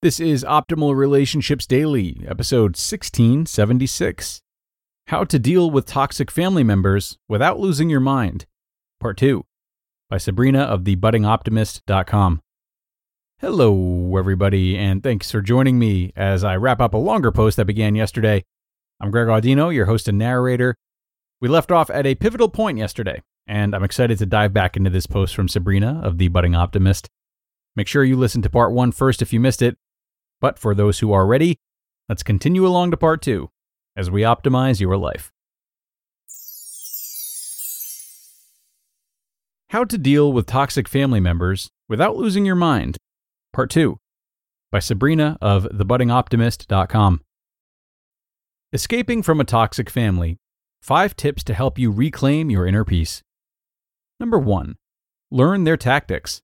This is Optimal Relationships Daily, episode 1676 How to Deal with Toxic Family Members Without Losing Your Mind, Part 2, by Sabrina of thebuddingoptimist.com. Hello, everybody, and thanks for joining me as I wrap up a longer post that began yesterday. I'm Greg Audino, your host and narrator. We left off at a pivotal point yesterday, and I'm excited to dive back into this post from Sabrina of The Budding Optimist. Make sure you listen to part one first if you missed it, but for those who are ready, let's continue along to part two as we optimize your life. How to Deal with Toxic Family Members Without Losing Your Mind, Part 2, by Sabrina of thebuddingoptimist.com. Escaping from a toxic family Five tips to help you reclaim your inner peace. Number one, learn their tactics.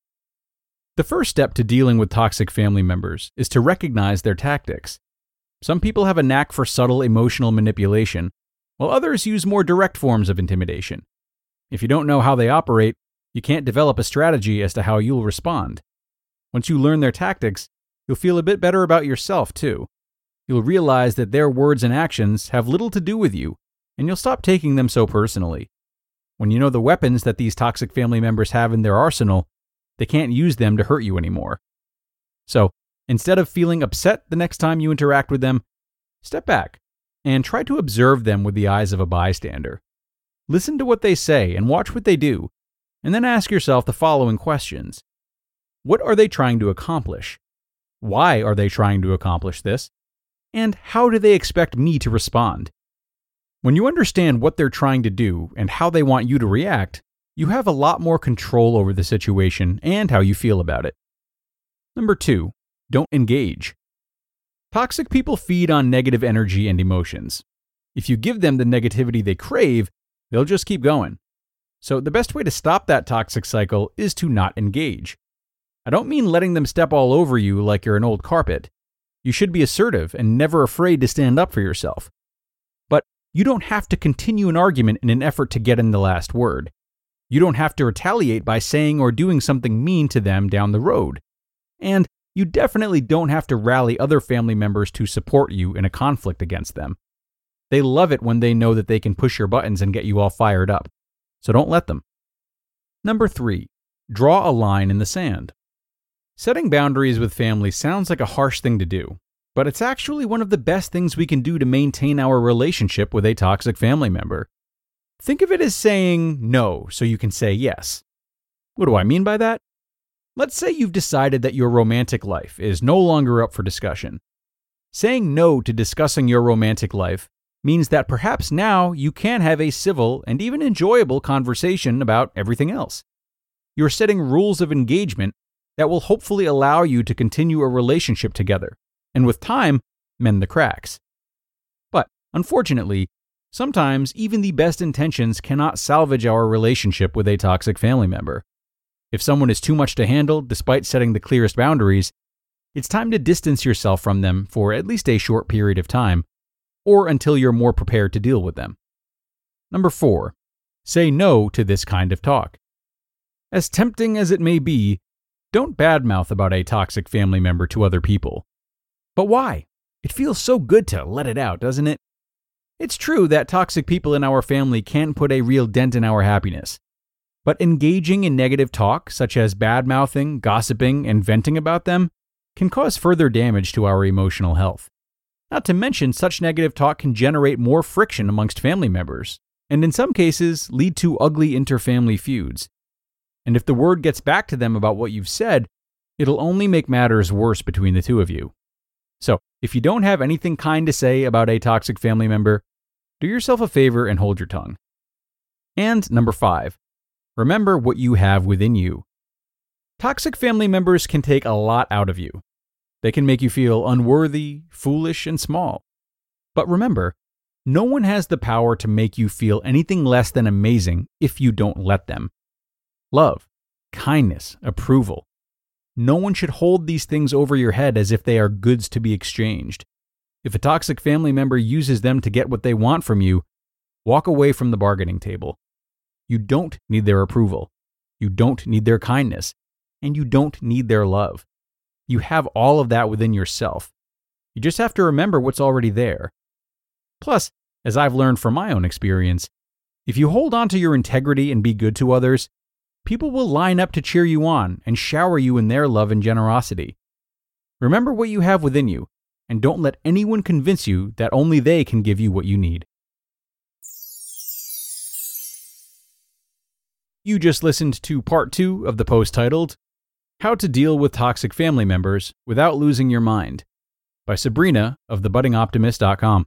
The first step to dealing with toxic family members is to recognize their tactics. Some people have a knack for subtle emotional manipulation, while others use more direct forms of intimidation. If you don't know how they operate, you can't develop a strategy as to how you'll respond. Once you learn their tactics, you'll feel a bit better about yourself, too. You'll realize that their words and actions have little to do with you, and you'll stop taking them so personally. When you know the weapons that these toxic family members have in their arsenal, they can't use them to hurt you anymore. So, instead of feeling upset the next time you interact with them, step back and try to observe them with the eyes of a bystander. Listen to what they say and watch what they do, and then ask yourself the following questions What are they trying to accomplish? Why are they trying to accomplish this? And how do they expect me to respond? When you understand what they're trying to do and how they want you to react, you have a lot more control over the situation and how you feel about it. Number two, don't engage. Toxic people feed on negative energy and emotions. If you give them the negativity they crave, they'll just keep going. So, the best way to stop that toxic cycle is to not engage. I don't mean letting them step all over you like you're an old carpet. You should be assertive and never afraid to stand up for yourself. But you don't have to continue an argument in an effort to get in the last word. You don't have to retaliate by saying or doing something mean to them down the road. And you definitely don't have to rally other family members to support you in a conflict against them. They love it when they know that they can push your buttons and get you all fired up. So don't let them. Number three, draw a line in the sand. Setting boundaries with family sounds like a harsh thing to do, but it's actually one of the best things we can do to maintain our relationship with a toxic family member. Think of it as saying no so you can say yes. What do I mean by that? Let's say you've decided that your romantic life is no longer up for discussion. Saying no to discussing your romantic life means that perhaps now you can have a civil and even enjoyable conversation about everything else. You're setting rules of engagement that will hopefully allow you to continue a relationship together and with time, mend the cracks. But unfortunately, sometimes even the best intentions cannot salvage our relationship with a toxic family member. If someone is too much to handle despite setting the clearest boundaries, it's time to distance yourself from them for at least a short period of time, or until you're more prepared to deal with them. Number four, say no to this kind of talk. As tempting as it may be, don't badmouth about a toxic family member to other people. But why? It feels so good to let it out, doesn't it? It's true that toxic people in our family can put a real dent in our happiness. But engaging in negative talk, such as bad mouthing, gossiping, and venting about them, can cause further damage to our emotional health. Not to mention, such negative talk can generate more friction amongst family members, and in some cases, lead to ugly interfamily feuds. And if the word gets back to them about what you've said, it'll only make matters worse between the two of you. So, if you don't have anything kind to say about a toxic family member, do yourself a favor and hold your tongue. And number five, remember what you have within you. Toxic family members can take a lot out of you. They can make you feel unworthy, foolish, and small. But remember, no one has the power to make you feel anything less than amazing if you don't let them. Love, kindness, approval. No one should hold these things over your head as if they are goods to be exchanged. If a toxic family member uses them to get what they want from you, walk away from the bargaining table. You don't need their approval. You don't need their kindness. And you don't need their love. You have all of that within yourself. You just have to remember what's already there. Plus, as I've learned from my own experience, if you hold on to your integrity and be good to others, people will line up to cheer you on and shower you in their love and generosity. Remember what you have within you, and don't let anyone convince you that only they can give you what you need. You just listened to part two of the post titled, How to Deal with Toxic Family Members Without Losing Your Mind by Sabrina of thebuddingoptimist.com.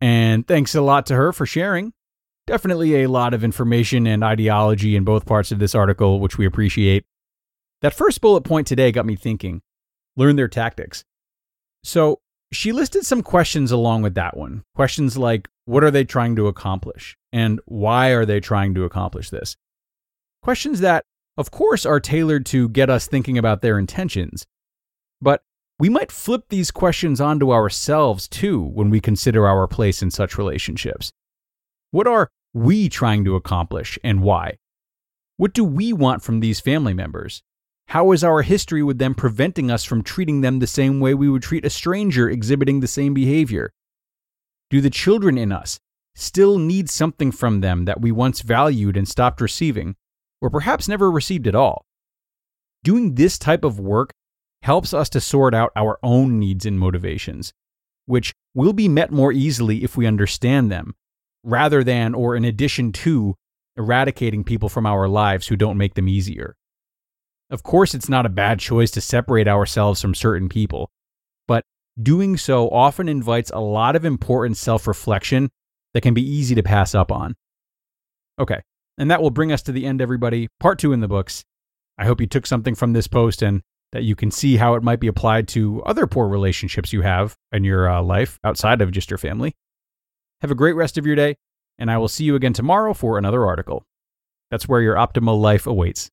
And thanks a lot to her for sharing. Definitely a lot of information and ideology in both parts of this article, which we appreciate. That first bullet point today got me thinking learn their tactics. So she listed some questions along with that one. Questions like what are they trying to accomplish? And why are they trying to accomplish this? Questions that, of course, are tailored to get us thinking about their intentions. We might flip these questions onto ourselves too when we consider our place in such relationships. What are we trying to accomplish and why? What do we want from these family members? How is our history with them preventing us from treating them the same way we would treat a stranger exhibiting the same behavior? Do the children in us still need something from them that we once valued and stopped receiving, or perhaps never received at all? Doing this type of work helps us to sort out our own needs and motivations, which will be met more easily if we understand them, rather than or in addition to eradicating people from our lives who don't make them easier. Of course, it's not a bad choice to separate ourselves from certain people, but doing so often invites a lot of important self reflection that can be easy to pass up on. Okay, and that will bring us to the end, everybody. Part two in the books. I hope you took something from this post and that you can see how it might be applied to other poor relationships you have in your uh, life outside of just your family. Have a great rest of your day, and I will see you again tomorrow for another article. That's where your optimal life awaits.